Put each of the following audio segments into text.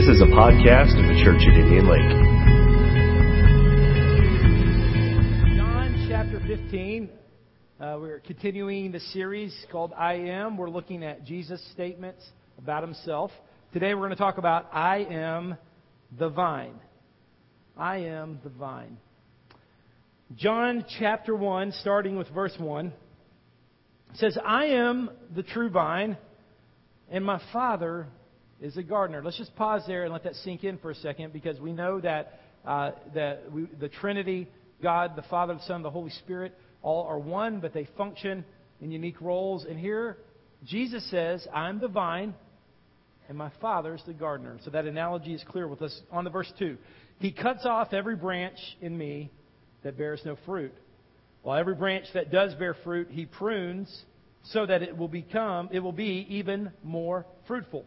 This is a podcast of the Church at Indian Lake. John chapter 15. Uh, we're continuing the series called I Am. We're looking at Jesus' statements about himself. Today we're going to talk about I am the vine. I am the vine. John chapter 1, starting with verse 1, says, I am the true vine, and my Father is a gardener. Let's just pause there and let that sink in for a second because we know that, uh, that we, the Trinity, God, the Father, the Son, the Holy Spirit, all are one, but they function in unique roles. And here, Jesus says, I'm the vine, and my Father is the gardener. So that analogy is clear with us. On the verse 2, He cuts off every branch in me that bears no fruit. While every branch that does bear fruit, he prunes so that it will become, it will be even more fruitful.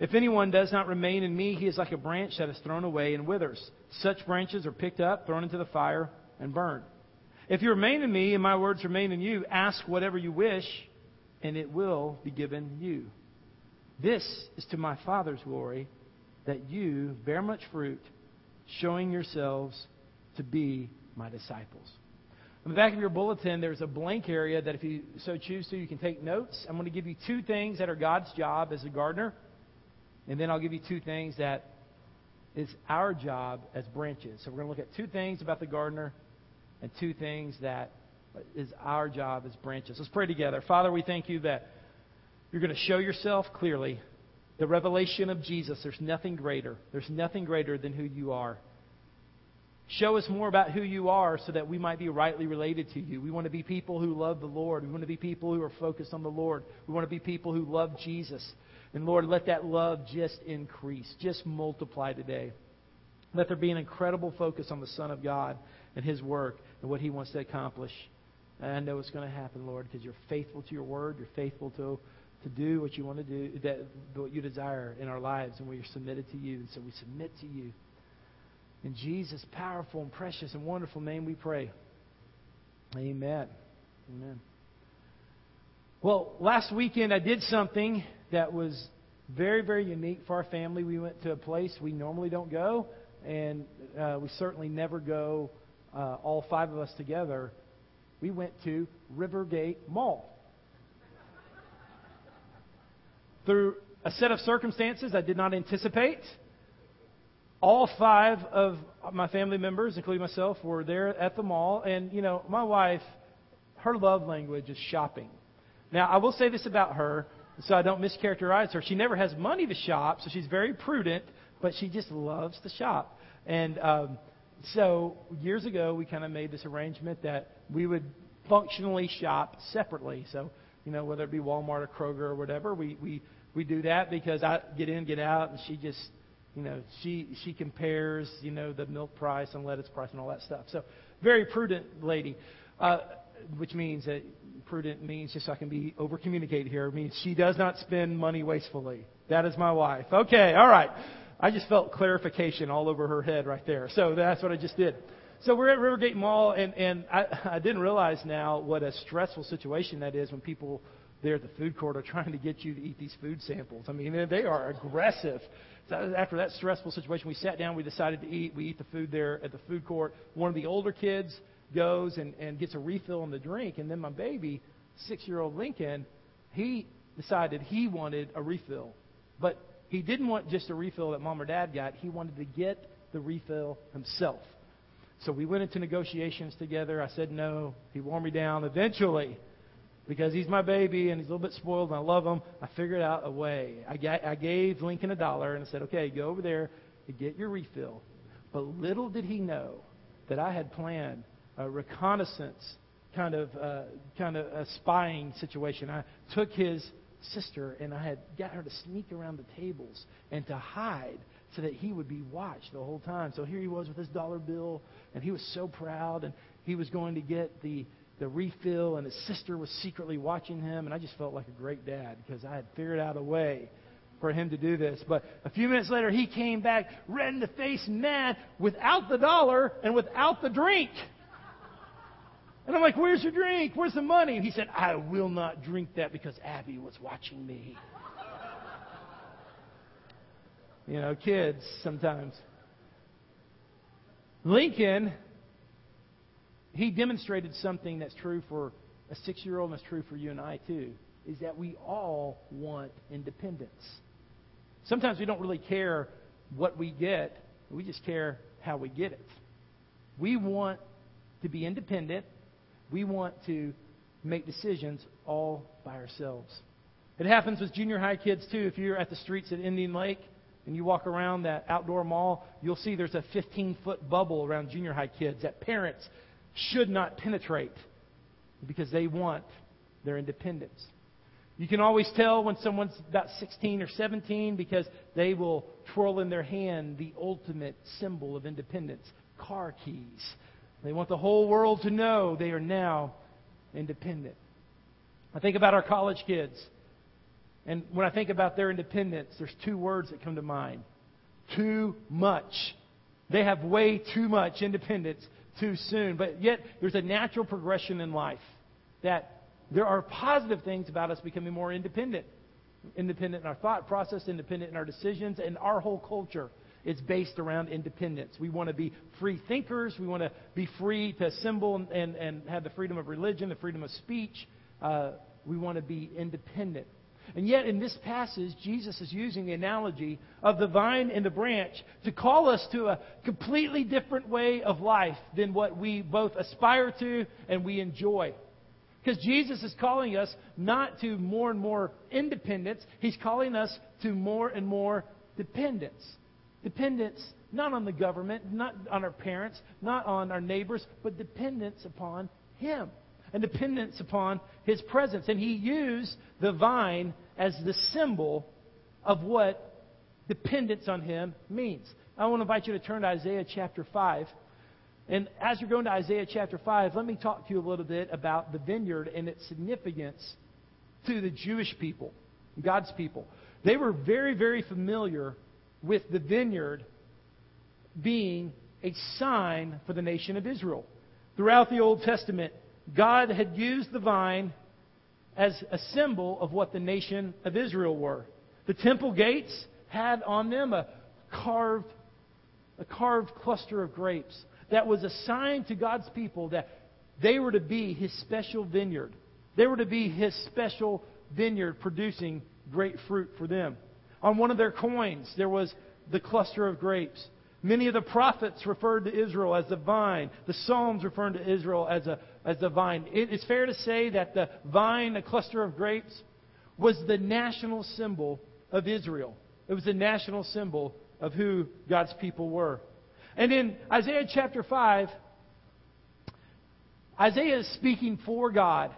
If anyone does not remain in me, he is like a branch that is thrown away and withers. Such branches are picked up, thrown into the fire, and burned. If you remain in me and my words remain in you, ask whatever you wish, and it will be given you. This is to my Father's glory, that you bear much fruit, showing yourselves to be my disciples. On the back of your bulletin, there's a blank area that if you so choose to, you can take notes. I'm going to give you two things that are God's job as a gardener, and then I'll give you two things that is our job as branches. So we're going to look at two things about the gardener and two things that is our job as branches. Let's pray together. Father, we thank you that you're going to show yourself clearly. The revelation of Jesus, there's nothing greater. There's nothing greater than who you are. Show us more about who you are so that we might be rightly related to you. We want to be people who love the Lord. We want to be people who are focused on the Lord. We want to be people who love Jesus. And Lord, let that love just increase, just multiply today. Let there be an incredible focus on the Son of God and His work and what He wants to accomplish. And I know it's going to happen, Lord, because you're faithful to your word. You're faithful to, to do what you want to do, that, what you desire in our lives, and we are submitted to you. And so we submit to you. In Jesus' powerful and precious and wonderful name we pray. Amen. Amen. Well, last weekend I did something that was very, very unique for our family. We went to a place we normally don't go, and uh, we certainly never go uh, all five of us together. We went to Rivergate Mall. Through a set of circumstances I did not anticipate, all five of my family members, including myself, were there at the mall. And, you know, my wife, her love language is shopping. Now, I will say this about her, so I don't mischaracterize her. She never has money to shop, so she's very prudent, but she just loves to shop. And um, so years ago, we kind of made this arrangement that we would functionally shop separately. So, you know, whether it be Walmart or Kroger or whatever, we, we, we do that because I get in, get out, and she just you know, she she compares, you know, the milk price and lettuce price and all that stuff. So, very prudent lady, uh, which means that prudent means just so I can be over communicated here. means she does not spend money wastefully. That is my wife. Okay, all right. I just felt clarification all over her head right there. So that's what I just did. So we're at Rivergate Mall, and and I, I didn't realize now what a stressful situation that is when people there at the food court are trying to get you to eat these food samples. I mean, they are aggressive. So after that stressful situation, we sat down, we decided to eat. We eat the food there at the food court. One of the older kids goes and, and gets a refill on the drink, and then my baby, six year old Lincoln, he decided he wanted a refill. But he didn't want just a refill that mom or dad got, he wanted to get the refill himself. So we went into negotiations together. I said no. He wore me down. Eventually, because he's my baby and he's a little bit spoiled and I love him, I figured out a way. I, I gave Lincoln a dollar and I said, okay, go over there and get your refill. But little did he know that I had planned a reconnaissance kind of uh, kind of a spying situation. I took his sister and I had got her to sneak around the tables and to hide so that he would be watched the whole time. So here he was with his dollar bill, and he was so proud, and he was going to get the, the refill, and his sister was secretly watching him, and I just felt like a great dad because I had figured out a way for him to do this. But a few minutes later, he came back red in the face mad without the dollar and without the drink. And I'm like, Where's your drink? Where's the money? And he said, I will not drink that because Abby was watching me. You know, kids sometimes. Lincoln, he demonstrated something that's true for a six year old and true for you and I too, is that we all want independence. Sometimes we don't really care what we get, we just care how we get it. We want to be independent, we want to make decisions all by ourselves. It happens with junior high kids too. If you're at the streets at Indian Lake, and you walk around that outdoor mall, you'll see there's a 15 foot bubble around junior high kids that parents should not penetrate because they want their independence. You can always tell when someone's about 16 or 17 because they will twirl in their hand the ultimate symbol of independence car keys. They want the whole world to know they are now independent. I think about our college kids. And when I think about their independence, there's two words that come to mind too much. They have way too much independence too soon. But yet, there's a natural progression in life that there are positive things about us becoming more independent. Independent in our thought process, independent in our decisions, and our whole culture is based around independence. We want to be free thinkers. We want to be free to assemble and, and, and have the freedom of religion, the freedom of speech. Uh, we want to be independent. And yet, in this passage, Jesus is using the analogy of the vine and the branch to call us to a completely different way of life than what we both aspire to and we enjoy. Because Jesus is calling us not to more and more independence, He's calling us to more and more dependence. Dependence not on the government, not on our parents, not on our neighbors, but dependence upon Him and dependence upon his presence. And he used the vine as the symbol of what dependence on him means. I want to invite you to turn to Isaiah chapter 5. And as you're going to Isaiah chapter 5, let me talk to you a little bit about the vineyard and its significance to the Jewish people, God's people. They were very, very familiar with the vineyard being a sign for the nation of Israel. Throughout the Old Testament, God had used the vine as a symbol of what the nation of Israel were. The temple gates had on them a carved, a carved cluster of grapes that was a sign to God's people that they were to be His special vineyard. They were to be His special vineyard producing great fruit for them. On one of their coins, there was the cluster of grapes. Many of the prophets referred to Israel as the vine. The Psalms referred to Israel as a, as the vine. It is fair to say that the vine, a cluster of grapes, was the national symbol of Israel. It was the national symbol of who God's people were. And in Isaiah chapter 5, Isaiah is speaking for God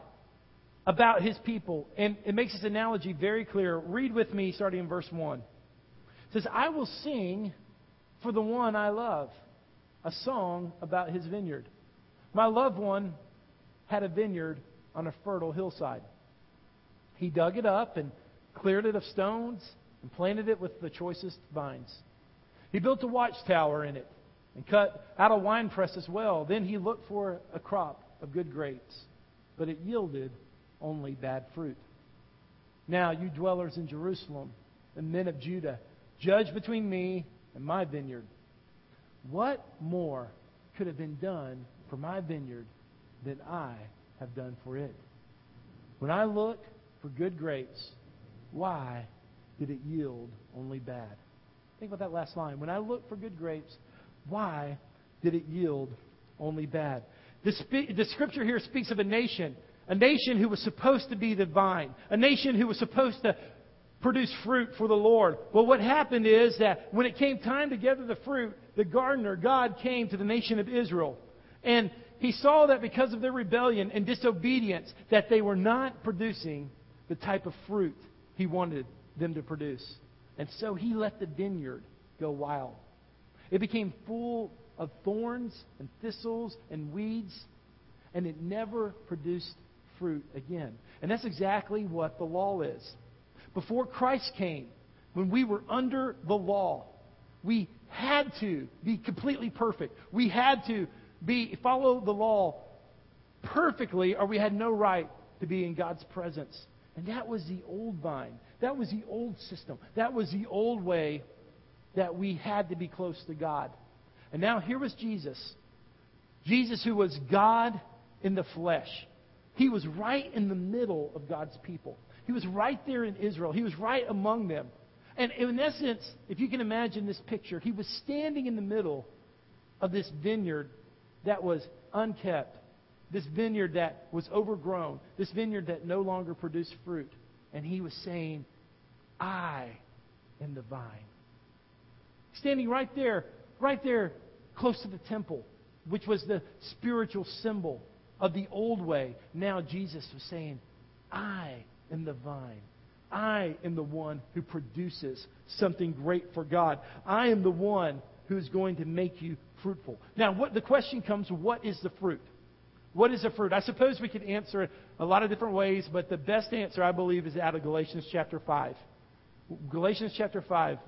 about his people. And it makes this analogy very clear. Read with me starting in verse 1. It says, I will sing for the one I love, a song about his vineyard. My loved one had a vineyard on a fertile hillside. He dug it up and cleared it of stones and planted it with the choicest vines. He built a watchtower in it and cut out a wine press as well. Then he looked for a crop of good grapes, but it yielded only bad fruit. Now, you dwellers in Jerusalem and men of Judah, judge between me and my vineyard. What more could have been done for my vineyard than I have done for it? When I look for good grapes, why did it yield only bad? Think about that last line. When I look for good grapes, why did it yield only bad? The, spe- the scripture here speaks of a nation, a nation who was supposed to be the vine, a nation who was supposed to produce fruit for the Lord. Well, what happened is that when it came time to gather the fruit, the gardener, God, came to the nation of Israel. And he saw that because of their rebellion and disobedience, that they were not producing the type of fruit he wanted them to produce. And so he let the vineyard go wild. It became full of thorns and thistles and weeds, and it never produced fruit again. And that's exactly what the law is. Before Christ came, when we were under the law, we had to be completely perfect. We had to be follow the law perfectly, or we had no right to be in God's presence. And that was the old vine. That was the old system. That was the old way that we had to be close to God. And now here was Jesus. Jesus, who was God in the flesh. He was right in the middle of God's people. He was right there in Israel. He was right among them. And in essence, if you can imagine this picture, he was standing in the middle of this vineyard that was unkept, this vineyard that was overgrown, this vineyard that no longer produced fruit. And he was saying, I am the vine. Standing right there, right there, close to the temple, which was the spiritual symbol of the old way. Now Jesus was saying, I am the vine. I am the one who produces something great for God. I am the one who is going to make you fruitful. Now, what, the question comes what is the fruit? What is the fruit? I suppose we could answer it a lot of different ways, but the best answer, I believe, is out of Galatians chapter 5. Galatians chapter 5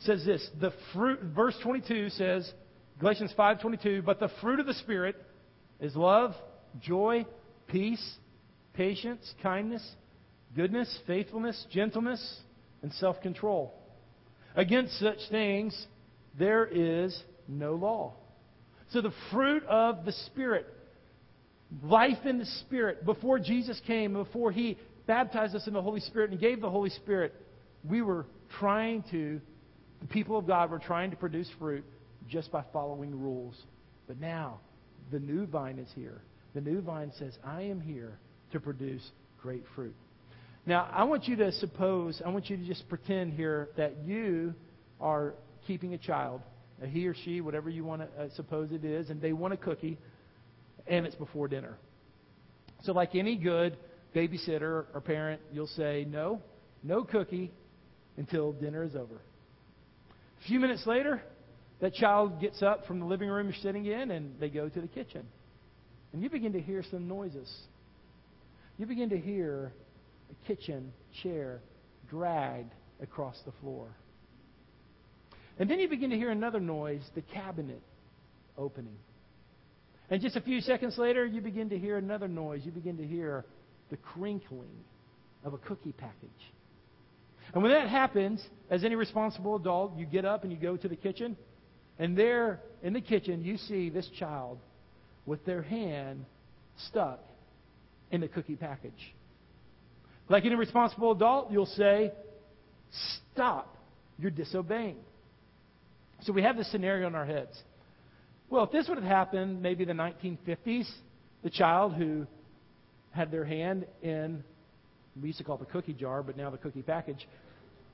says this the fruit verse 22 says Galatians 5:22 but the fruit of the spirit is love, joy, peace, patience, kindness, goodness, faithfulness, gentleness, and self control. Against such things there is no law. So the fruit of the Spirit, life in the Spirit, before Jesus came, before He baptized us in the Holy Spirit and gave the Holy Spirit, we were trying to, the people of God were trying to produce fruit just by following rules. But now, the new vine is here. The new vine says, I am here to produce great fruit. Now, I want you to suppose, I want you to just pretend here that you are keeping a child, a he or she, whatever you want to uh, suppose it is, and they want a cookie, and it's before dinner. So, like any good babysitter or parent, you'll say, no, no cookie until dinner is over. A few minutes later, that child gets up from the living room you're sitting in, and they go to the kitchen. And you begin to hear some noises. You begin to hear a kitchen chair dragged across the floor. And then you begin to hear another noise the cabinet opening. And just a few seconds later, you begin to hear another noise. You begin to hear the crinkling of a cookie package. And when that happens, as any responsible adult, you get up and you go to the kitchen. And there in the kitchen, you see this child with their hand stuck in the cookie package. Like any responsible adult, you'll say, Stop. You're disobeying. So we have this scenario in our heads. Well, if this would have happened maybe the 1950s, the child who had their hand in, we used to call it the cookie jar, but now the cookie package,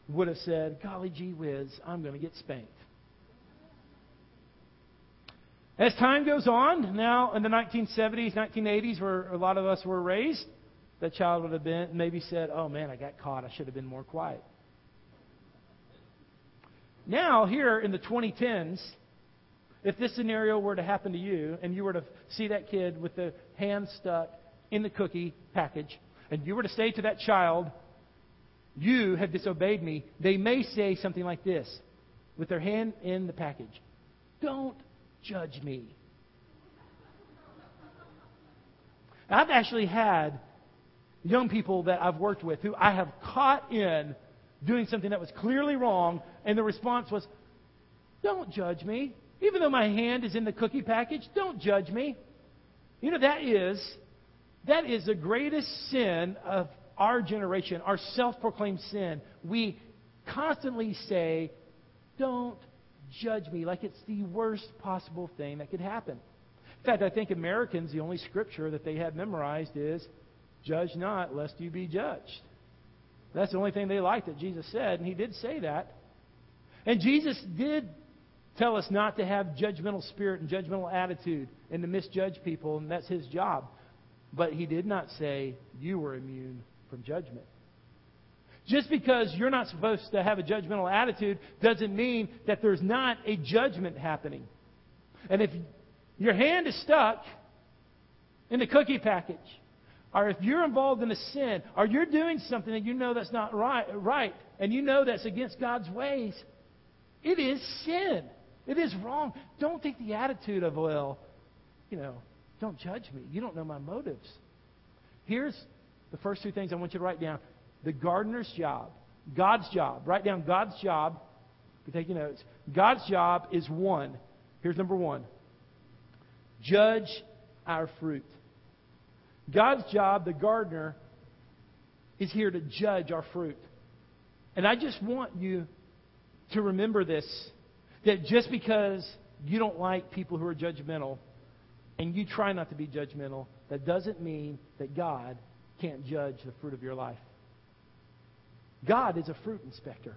would have said, Golly gee whiz, I'm going to get spanked. As time goes on, now in the 1970s, 1980s, where a lot of us were raised, that child would have been maybe said, "Oh man, I got caught. I should have been more quiet." Now, here in the 2010s, if this scenario were to happen to you and you were to see that kid with the hand stuck in the cookie package and you were to say to that child, You have disobeyed me, they may say something like this with their hand in the package Don't judge me. I've actually had young people that I've worked with who I have caught in doing something that was clearly wrong, and the response was, Don't judge me. Even though my hand is in the cookie package, don't judge me. You know, that is, that is the greatest sin of our generation, our self proclaimed sin. We constantly say, Don't judge me, like it's the worst possible thing that could happen. In fact, I think Americans, the only scripture that they have memorized is, Judge not, lest you be judged. That's the only thing they like that Jesus said, and he did say that. And Jesus did tell us not to have judgmental spirit and judgmental attitude and to misjudge people, and that's his job. But he did not say you were immune from judgment. Just because you're not supposed to have a judgmental attitude doesn't mean that there's not a judgment happening. And if your hand is stuck in the cookie package, or if you're involved in a sin, or you're doing something that you know that's not right, right and you know that's against God's ways, it is sin. It is wrong. Don't take the attitude of, well, you know, don't judge me. You don't know my motives. Here's the first two things I want you to write down the gardener's job, God's job. Write down God's job. You're taking notes, God's job is one. Here's number one judge our fruit. God's job, the gardener, is here to judge our fruit. And I just want you to remember this that just because you don't like people who are judgmental and you try not to be judgmental, that doesn't mean that God can't judge the fruit of your life. God is a fruit inspector.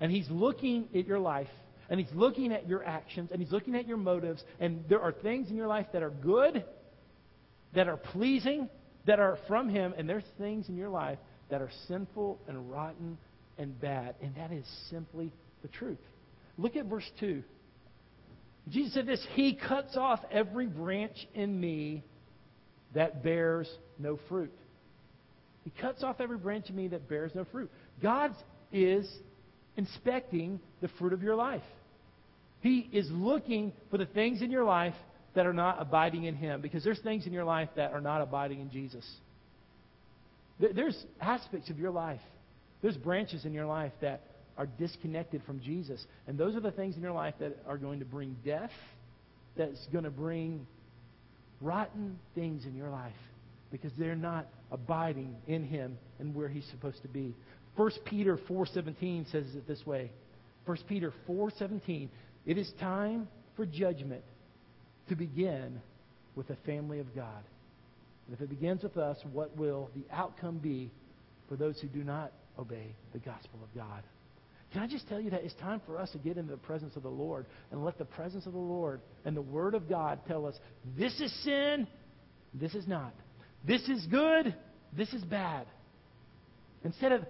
And He's looking at your life, and He's looking at your actions, and He's looking at your motives, and there are things in your life that are good, that are pleasing, that are from Him, and there's things in your life that are sinful and rotten and bad. And that is simply the truth. Look at verse 2. Jesus said this He cuts off every branch in me that bears no fruit. He cuts off every branch in me that bears no fruit. God is inspecting the fruit of your life. He is looking for the things in your life that are not abiding in Him because there's things in your life that are not abiding in Jesus. There's aspects of your life, there's branches in your life that are disconnected from Jesus. And those are the things in your life that are going to bring death, that's going to bring rotten things in your life because they're not abiding in him and where he's supposed to be. 1 Peter 4:17 says it this way. 1 Peter 4:17, it is time for judgment to begin with the family of God. And if it begins with us, what will the outcome be for those who do not obey the gospel of God? Can I just tell you that it's time for us to get into the presence of the Lord and let the presence of the Lord and the Word of God tell us this is sin, this is not. This is good, this is bad. Instead of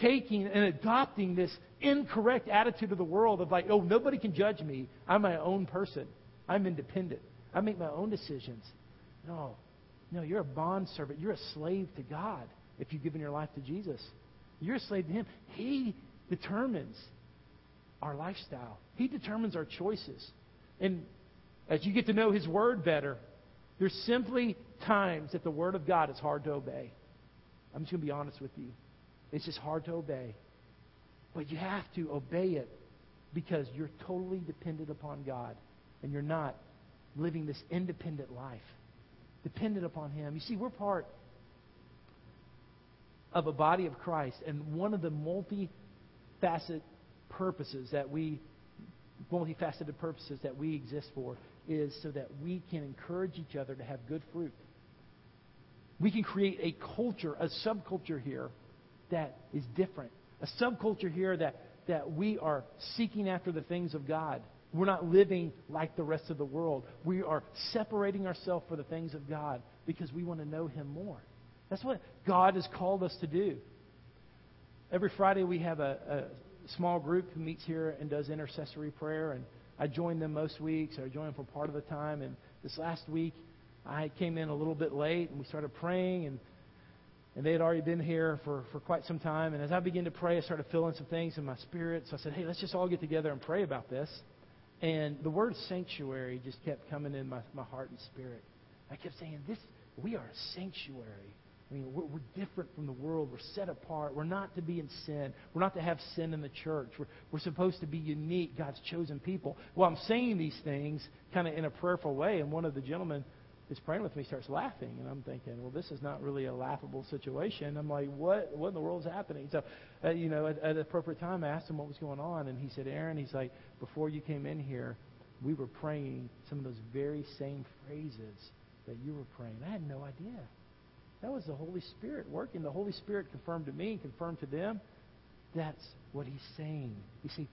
taking and adopting this incorrect attitude of the world of like, oh, nobody can judge me. I'm my own person. I'm independent. I make my own decisions. No. No, you're a bond servant. You're a slave to God if you've given your life to Jesus. You're a slave to Him. He determines our lifestyle, He determines our choices. And as you get to know His Word better, there's simply times that the Word of God is hard to obey. I'm just going to be honest with you. It's just hard to obey. But you have to obey it because you're totally dependent upon God and you're not living this independent life, dependent upon Him. You see, we're part of a body of Christ, and one of the multifaceted purposes that we multifaceted purposes that we exist for is so that we can encourage each other to have good fruit. We can create a culture, a subculture here that is different. A subculture here that, that we are seeking after the things of God. We're not living like the rest of the world. We are separating ourselves for the things of God because we want to know Him more. That's what God has called us to do. Every Friday we have a, a small group who meets here and does intercessory prayer, and I join them most weeks, I join them for part of the time. And this last week, I came in a little bit late, and we started praying, and and they had already been here for, for quite some time. And as I began to pray, I started feeling some things in my spirit. So I said, hey, let's just all get together and pray about this. And the word sanctuary just kept coming in my, my heart and spirit. I kept saying, this, we are a sanctuary. I mean, we're, we're, different from the world. We're set apart. We're not to be in sin. We're not to have sin in the church. We're, we're supposed to be unique, God's chosen people. Well, I'm saying these things kind of in a prayerful way, and one of the gentlemen is praying with me starts laughing, and I'm thinking, well, this is not really a laughable situation. I'm like, what? What in the world's happening? So, uh, you know, at, at the appropriate time, I asked him what was going on, and he said, Aaron, he's like, before you came in here, we were praying some of those very same phrases that you were praying. I had no idea. That was the Holy Spirit working. The Holy Spirit confirmed to me and confirmed to them. That's what He's saying. You see,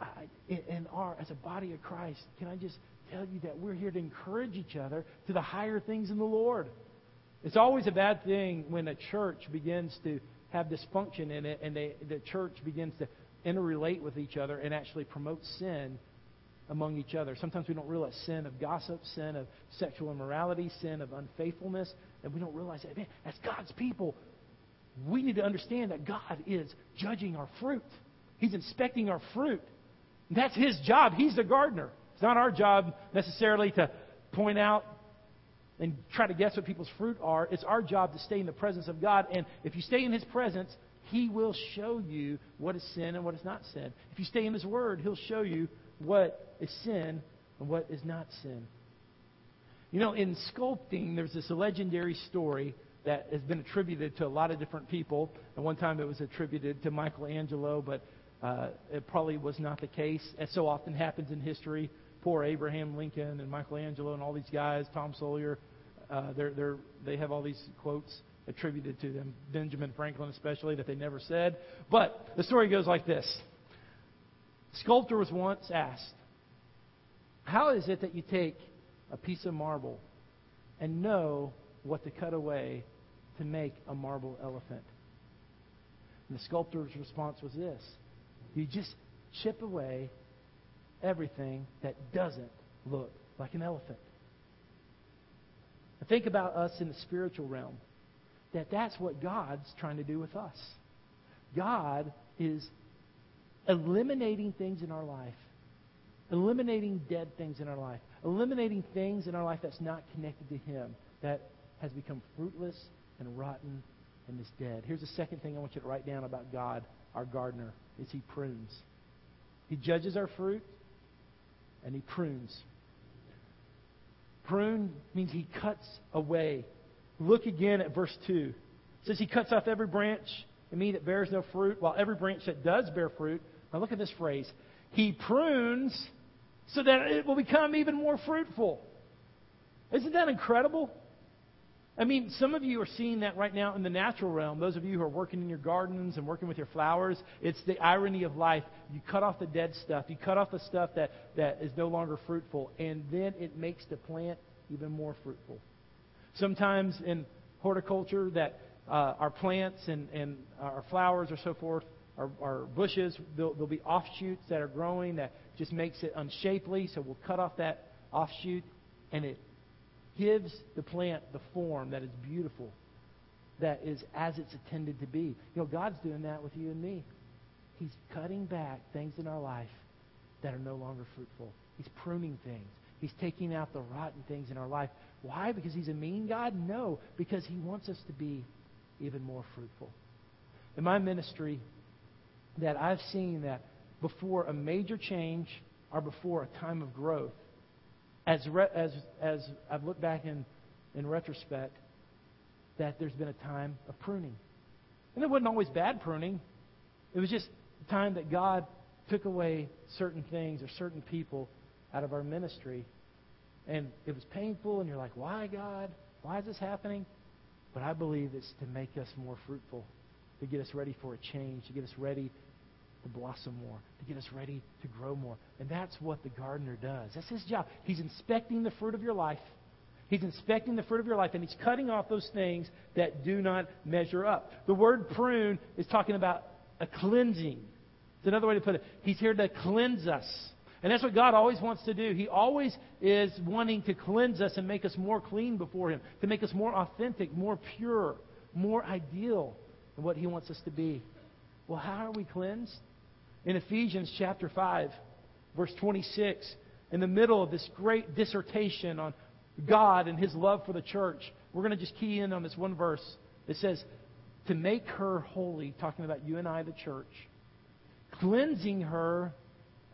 I, in our as a body of Christ, can I just tell you that we're here to encourage each other to the higher things in the Lord. It's always a bad thing when a church begins to have dysfunction in it, and they, the church begins to interrelate with each other and actually promote sin among each other. Sometimes we don't realize sin of gossip, sin of sexual immorality, sin of unfaithfulness, and we don't realize that. Man, as God's people, we need to understand that God is judging our fruit. He's inspecting our fruit. That's His job. He's the gardener. It's not our job necessarily to point out and try to guess what people's fruit are. It's our job to stay in the presence of God. And if you stay in His presence, He will show you what is sin and what is not sin. If you stay in His Word, He'll show you what is sin and what is not sin. You know, in sculpting, there's this legendary story that has been attributed to a lot of different people. At one time, it was attributed to Michelangelo, but uh, it probably was not the case, as so often happens in history. Poor Abraham Lincoln and Michelangelo and all these guys, Tom Sawyer, uh, they're, they're, they have all these quotes attributed to them, Benjamin Franklin especially, that they never said. But the story goes like this Sculptor was once asked, How is it that you take a piece of marble and know what to cut away to make a marble elephant? And the sculptor's response was this You just chip away everything that doesn't look like an elephant. think about us in the spiritual realm. That that's what God's trying to do with us. God is eliminating things in our life, eliminating dead things in our life, eliminating things in our life that's not connected to Him, that has become fruitless and rotten and is dead. Here's the second thing I want you to write down about God, our gardener, is He prunes. He judges our fruit and He prunes. Prune means He cuts away. Look again at verse 2. It says He cuts off every branch in me that bears no fruit, while every branch that does bear fruit, now look at this phrase. He prunes so that it will become even more fruitful. Isn't that incredible? I mean, some of you are seeing that right now in the natural realm. Those of you who are working in your gardens and working with your flowers, it's the irony of life. You cut off the dead stuff, you cut off the stuff that, that is no longer fruitful, and then it makes the plant even more fruitful. Sometimes in horticulture, that uh, our plants and, and our flowers or so forth our, our bushes, there'll, there'll be offshoots that are growing that just makes it unshapely. So we'll cut off that offshoot, and it gives the plant the form that is beautiful, that is as it's intended to be. You know, God's doing that with you and me. He's cutting back things in our life that are no longer fruitful. He's pruning things. He's taking out the rotten things in our life. Why? Because he's a mean God? No, because he wants us to be even more fruitful. In my ministry, that I've seen that before a major change or before a time of growth, as, re- as, as I've looked back in, in retrospect, that there's been a time of pruning. And it wasn't always bad pruning. It was just time that God took away certain things or certain people out of our ministry. And it was painful, and you're like, why, God? Why is this happening? But I believe it's to make us more fruitful, to get us ready for a change, to get us ready to blossom more, to get us ready to grow more. And that's what the gardener does. That's his job. He's inspecting the fruit of your life. He's inspecting the fruit of your life, and he's cutting off those things that do not measure up. The word prune is talking about a cleansing. It's another way to put it. He's here to cleanse us. And that's what God always wants to do. He always is wanting to cleanse us and make us more clean before Him, to make us more authentic, more pure, more ideal in what He wants us to be. Well, how are we cleansed? In Ephesians chapter 5, verse 26, in the middle of this great dissertation on God and His love for the church, we're going to just key in on this one verse. It says, To make her holy, talking about you and I, the church, cleansing her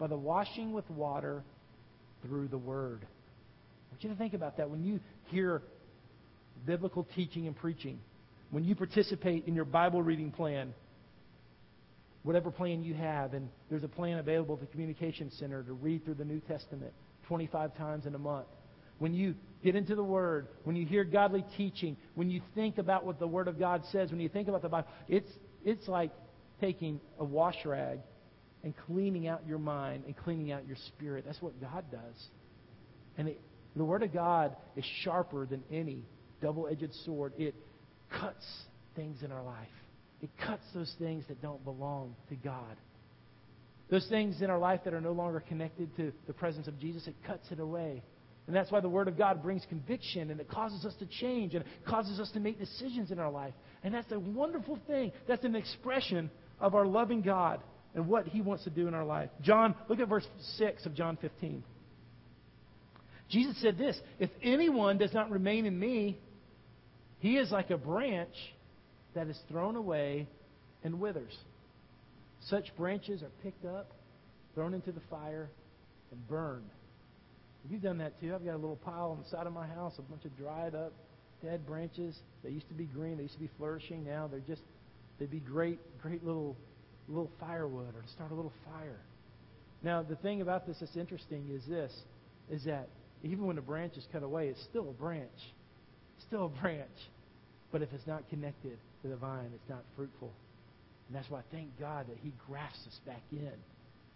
by the washing with water through the Word. I want you to think about that when you hear biblical teaching and preaching, when you participate in your Bible reading plan whatever plan you have. And there's a plan available at the Communication Center to read through the New Testament 25 times in a month. When you get into the Word, when you hear godly teaching, when you think about what the Word of God says, when you think about the Bible, it's, it's like taking a wash rag and cleaning out your mind and cleaning out your spirit. That's what God does. And it, the Word of God is sharper than any double edged sword. It cuts things in our life. It cuts those things that don't belong to God. Those things in our life that are no longer connected to the presence of Jesus, it cuts it away. And that's why the Word of God brings conviction and it causes us to change and it causes us to make decisions in our life. And that's a wonderful thing. That's an expression of our loving God and what He wants to do in our life. John, look at verse 6 of John 15. Jesus said this If anyone does not remain in me, he is like a branch that is thrown away and withers. Such branches are picked up, thrown into the fire, and burned. You've done that too. I've got a little pile on the side of my house, a bunch of dried up, dead branches. They used to be green. They used to be flourishing. Now they're just, they'd be great, great little, little firewood or to start a little fire. Now the thing about this that's interesting is this, is that even when a branch is cut away, it's still a branch. it's still a branch. But if it's not connected to the vine, it's not fruitful. And that's why I thank God that He grafts us back in.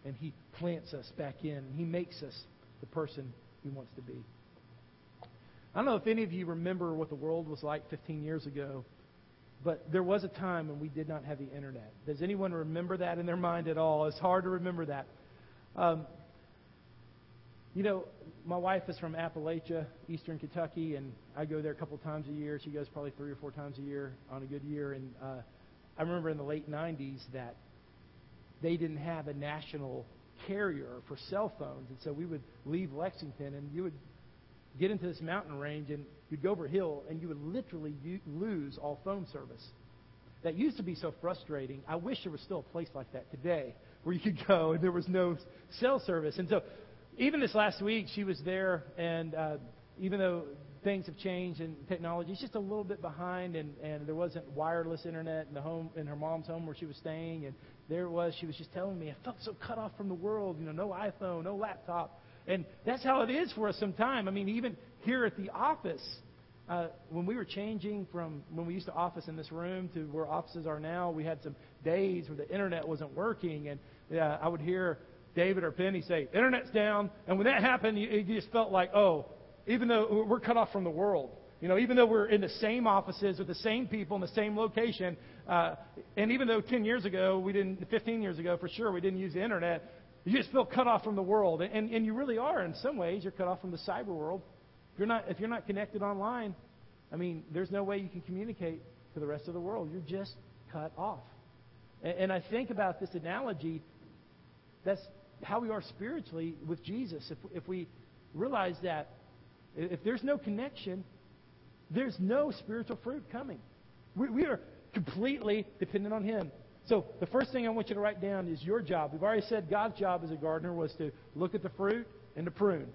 And He plants us back in. And He makes us the person He wants to be. I don't know if any of you remember what the world was like 15 years ago, but there was a time when we did not have the internet. Does anyone remember that in their mind at all? It's hard to remember that. Um, you know, my wife is from Appalachia, eastern Kentucky, and I go there a couple times a year. She goes probably three or four times a year on a good year. And uh, I remember in the late 90s that they didn't have a national carrier for cell phones. And so we would leave Lexington and you would get into this mountain range and you'd go over a hill and you would literally lose all phone service. That used to be so frustrating. I wish there was still a place like that today where you could go and there was no cell service. And so even this last week, she was there, and uh, even though things have changed and technology is just a little bit behind, and, and there wasn't wireless internet in the home in her mom's home where she was staying, and there it was. She was just telling me, I felt so cut off from the world. You know, no iPhone, no laptop, and that's how it is for us sometimes. I mean, even here at the office. Uh, when we were changing from when we used to office in this room to where offices are now, we had some days where the internet wasn't working, and uh, I would hear David or Penny say, Internet's down. And when that happened, you, you just felt like, oh, even though we're cut off from the world, you know, even though we're in the same offices with the same people in the same location, uh, and even though 10 years ago, we didn't, 15 years ago for sure, we didn't use the internet, you just feel cut off from the world. And, and you really are in some ways. You're cut off from the cyber world. If you're not, if you're not connected online, I mean, there's no way you can communicate to the rest of the world. You're just cut off. And, and I think about this analogy. That's how we are spiritually with Jesus. If, if we realize that if there's no connection, there's no spiritual fruit coming. We, we are completely dependent on Him. So the first thing I want you to write down is your job. We've already said God's job as a gardener was to look at the fruit and to prune.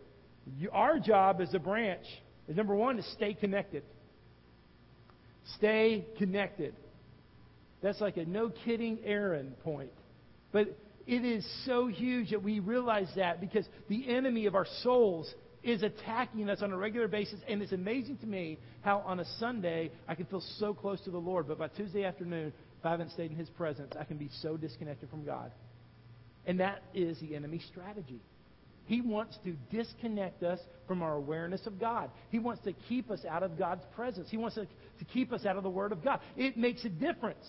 You, our job as a branch is number one to stay connected. Stay connected. That's like a no kidding errand point. But it is so huge that we realize that because the enemy of our souls is attacking us on a regular basis. And it's amazing to me how on a Sunday I can feel so close to the Lord, but by Tuesday afternoon, if I haven't stayed in His presence, I can be so disconnected from God. And that is the enemy's strategy. He wants to disconnect us from our awareness of God. He wants to keep us out of God's presence. He wants to, keep us out of the Word of God. It makes a difference.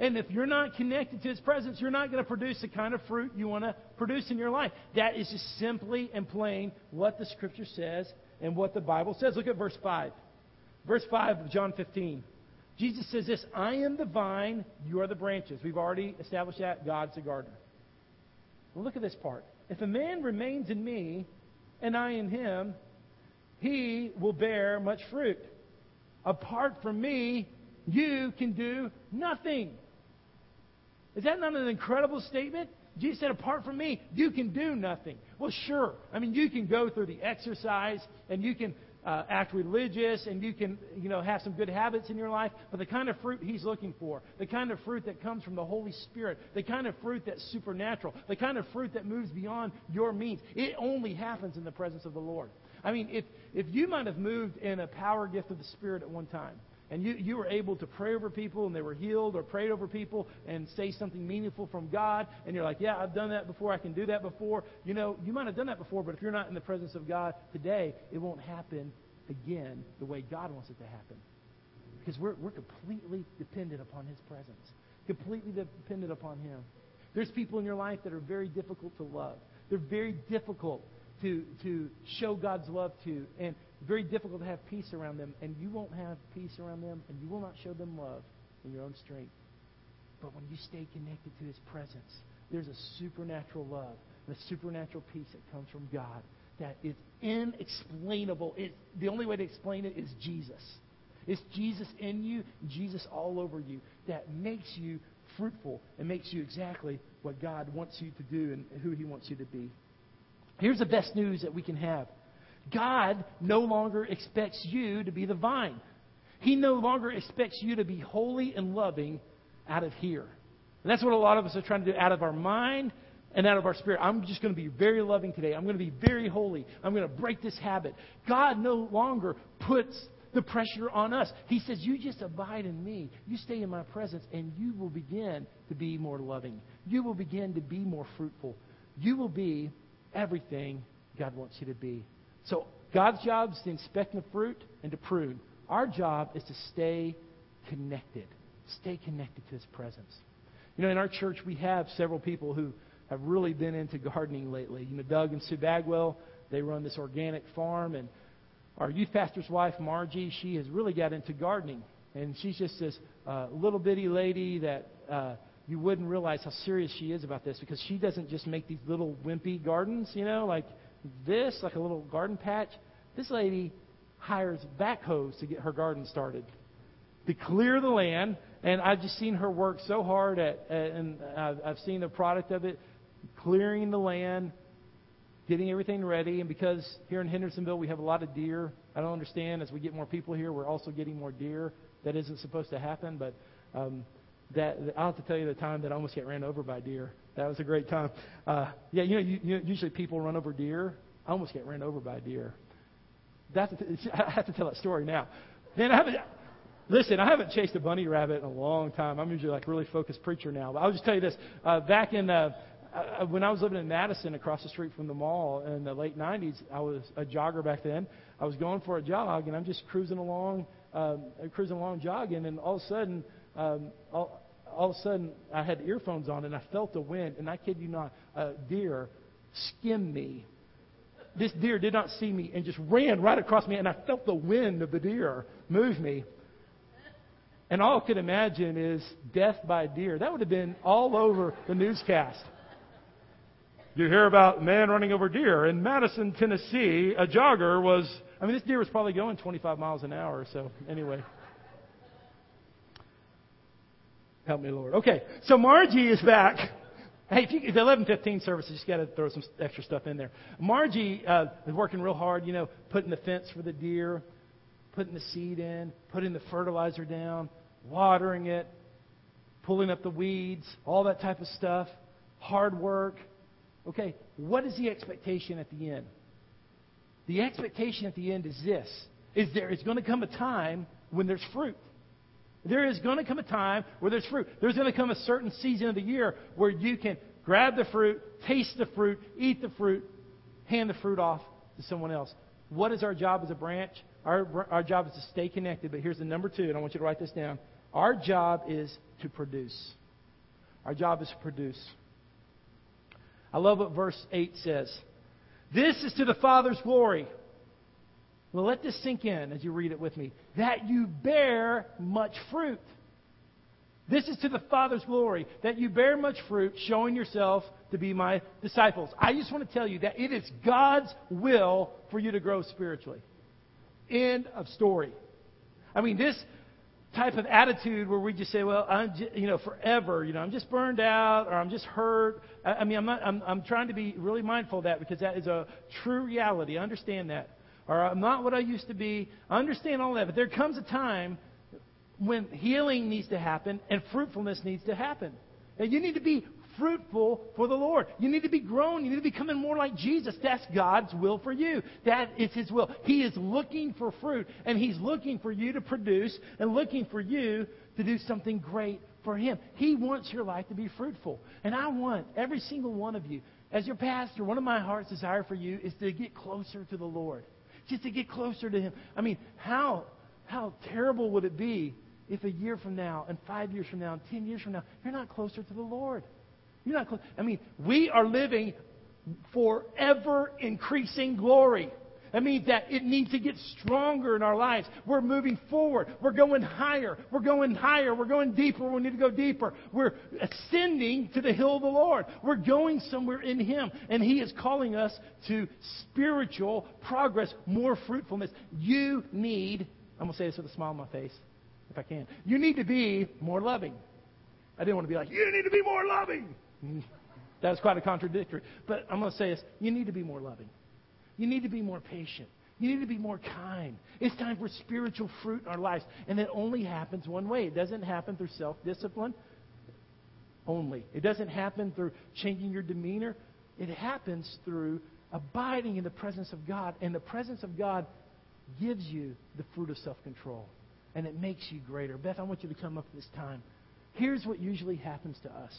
And if you're not connected to His presence, you're not going to produce the kind of fruit you want to produce in your life. That is just simply and plain what the Scripture says and what the Bible says. Look at verse 5. Verse 5 of John 15. Jesus says this I am the vine, you are the branches. We've already established that. God's the gardener. Well, look at this part. If a man remains in me and I in him, he will bear much fruit. Apart from me, you can do nothing. Is that not an incredible statement? Jesus said, apart from me, you can do nothing. Well, sure. I mean, you can go through the exercise and you can uh, act religious and you can, you know, have some good habits in your life. But the kind of fruit he's looking for, the kind of fruit that comes from the Holy Spirit, the kind of fruit that's supernatural, the kind of fruit that moves beyond your means, it only happens in the presence of the Lord. I mean, if, if you might have moved in a power gift of the Spirit at one time, and you, you were able to pray over people and they were healed or prayed over people and say something meaningful from God, and you're like, yeah, I've done that before, I can do that before. You know, you might have done that before, but if you're not in the presence of God today, it won't happen again the way God wants it to happen. Because we're, we're completely dependent upon His presence. completely dependent upon Him. There's people in your life that are very difficult to love. They're very difficult to, to show God's love to, and very difficult to have peace around them. And you won't have peace around them, and you will not show them love in your own strength. But when you stay connected to His presence, there's a supernatural love a supernatural peace that comes from God that is inexplainable. It, the only way to explain it is Jesus. It's Jesus in you, Jesus all over you, that makes you fruitful and makes you exactly what God wants you to do and who He wants you to be. Here's the best news that we can have God no longer expects you to be the vine, He no longer expects you to be holy and loving out of here. And that's what a lot of us are trying to do out of our mind and out of our spirit. I'm just going to be very loving today. I'm going to be very holy. I'm going to break this habit. God no longer puts the pressure on us. He says, You just abide in me. You stay in my presence, and you will begin to be more loving. You will begin to be more fruitful. You will be everything God wants you to be. So, God's job is to inspect the fruit and to prune. Our job is to stay connected. Stay connected to His presence. You know, in our church, we have several people who have really been into gardening lately. You know, Doug and Sue Bagwell, they run this organic farm, and our youth pastor's wife, Margie, she has really got into gardening. And she's just this uh, little bitty lady that uh, you wouldn't realize how serious she is about this because she doesn't just make these little wimpy gardens, you know, like this, like a little garden patch. This lady hires backhoes to get her garden started, to clear the land. And I've just seen her work so hard at, and I've, I've seen the product of it clearing the land, getting everything ready. And because here in Hendersonville we have a lot of deer, I don't understand. As we get more people here, we're also getting more deer. That isn't supposed to happen, but um, that I'll have to tell you the time that I almost got ran over by deer. That was a great time. Uh, yeah, you know, you, you, usually people run over deer. I almost get ran over by deer. That's I have to tell that story now. Man, I haven't. Listen, I haven't chased a bunny rabbit in a long time. I'm usually like really focused preacher now. But I'll just tell you this: uh, back in uh, uh, when I was living in Madison, across the street from the mall in the late '90s, I was a jogger back then. I was going for a jog, and I'm just cruising along, um, cruising along, jogging, and all of a sudden, um, all, all of a sudden, I had earphones on, and I felt the wind, and I kid you not, a deer skimmed me. This deer did not see me and just ran right across me, and I felt the wind of the deer move me. And all I could imagine is death by deer. That would have been all over the newscast. You hear about man running over deer. In Madison, Tennessee, a jogger was, I mean, this deer was probably going 25 miles an hour, so anyway. Help me, Lord. Okay, so Margie is back. Hey, if you, the 11:15 service, you just got to throw some extra stuff in there. Margie uh, is working real hard, you know, putting the fence for the deer, putting the seed in, putting the fertilizer down, watering it, pulling up the weeds, all that type of stuff. Hard work. Okay, what is the expectation at the end? The expectation at the end is this: is there is going to come a time when there's fruit. There is going to come a time where there's fruit. There's going to come a certain season of the year where you can grab the fruit, taste the fruit, eat the fruit, hand the fruit off to someone else. What is our job as a branch? Our, our job is to stay connected, but here's the number two, and I want you to write this down. Our job is to produce. Our job is to produce. I love what verse 8 says. This is to the Father's glory. Well, let this sink in as you read it with me. That you bear much fruit. This is to the Father's glory, that you bear much fruit, showing yourself to be my disciples. I just want to tell you that it is God's will for you to grow spiritually. End of story. I mean, this type of attitude where we just say, well, I'm just, you know, forever, you know, I'm just burned out or I'm just hurt. I, I mean, I'm, not, I'm, I'm trying to be really mindful of that because that is a true reality. Understand that. Or I'm not what I used to be. I understand all that. But there comes a time when healing needs to happen and fruitfulness needs to happen. And you need to be fruitful for the Lord. You need to be grown. You need to be becoming more like Jesus. That's God's will for you. That is His will. He is looking for fruit, and He's looking for you to produce and looking for you to do something great for Him. He wants your life to be fruitful. And I want every single one of you, as your pastor, one of my heart's desire for you is to get closer to the Lord. Just to get closer to Him. I mean, how, how terrible would it be if a year from now, and five years from now, and ten years from now, you're not closer to the Lord. You're not close. I mean, we are living for ever increasing glory. That means that it needs to get stronger in our lives. We're moving forward. We're going higher. We're going higher. We're going deeper. We need to go deeper. We're ascending to the hill of the Lord. We're going somewhere in Him. And He is calling us to spiritual progress, more fruitfulness. You need, I'm going to say this with a smile on my face, if I can. You need to be more loving. I didn't want to be like, you need to be more loving. That's quite a contradictory. But I'm going to say this you need to be more loving. You need to be more patient. You need to be more kind. It's time for spiritual fruit in our lives. And it only happens one way. It doesn't happen through self discipline only. It doesn't happen through changing your demeanor. It happens through abiding in the presence of God. And the presence of God gives you the fruit of self control. And it makes you greater. Beth, I want you to come up this time. Here's what usually happens to us.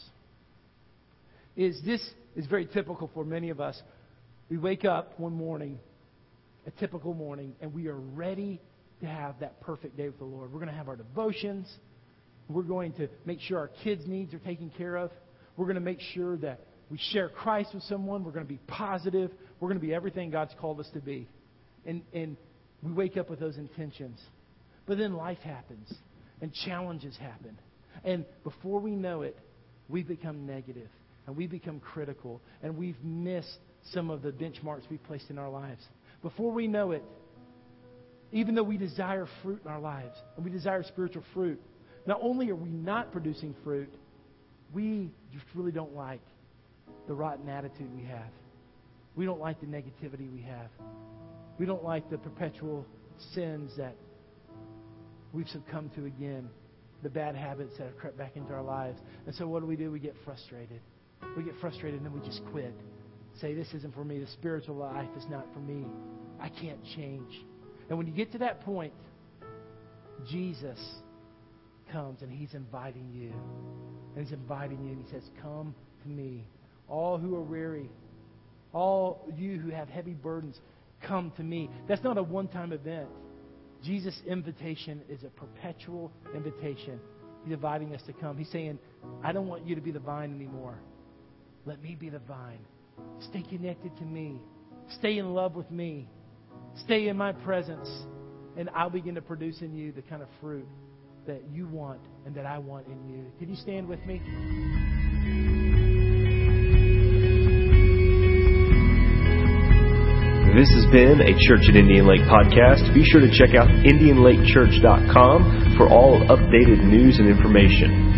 Is this is very typical for many of us. We wake up one morning, a typical morning, and we are ready to have that perfect day with the Lord. We're going to have our devotions. We're going to make sure our kids' needs are taken care of. We're going to make sure that we share Christ with someone. We're going to be positive. We're going to be everything God's called us to be. And, and we wake up with those intentions. But then life happens, and challenges happen. And before we know it, we become negative, and we become critical, and we've missed some of the benchmarks we've placed in our lives. Before we know it, even though we desire fruit in our lives and we desire spiritual fruit, not only are we not producing fruit, we just really don't like the rotten attitude we have. We don't like the negativity we have. We don't like the perpetual sins that we've succumbed to again, the bad habits that have crept back into our lives. And so what do we do? We get frustrated. We get frustrated and then we just quit say, This isn't for me. The spiritual life is not for me. I can't change. And when you get to that point, Jesus comes and he's inviting you. And he's inviting you and he says, Come to me. All who are weary, all you who have heavy burdens, come to me. That's not a one time event. Jesus' invitation is a perpetual invitation. He's inviting us to come. He's saying, I don't want you to be the vine anymore. Let me be the vine. Stay connected to me. Stay in love with me. Stay in my presence. And I'll begin to produce in you the kind of fruit that you want and that I want in you. Can you stand with me? This has been a Church at Indian Lake podcast. Be sure to check out IndianLakeChurch.com for all updated news and information.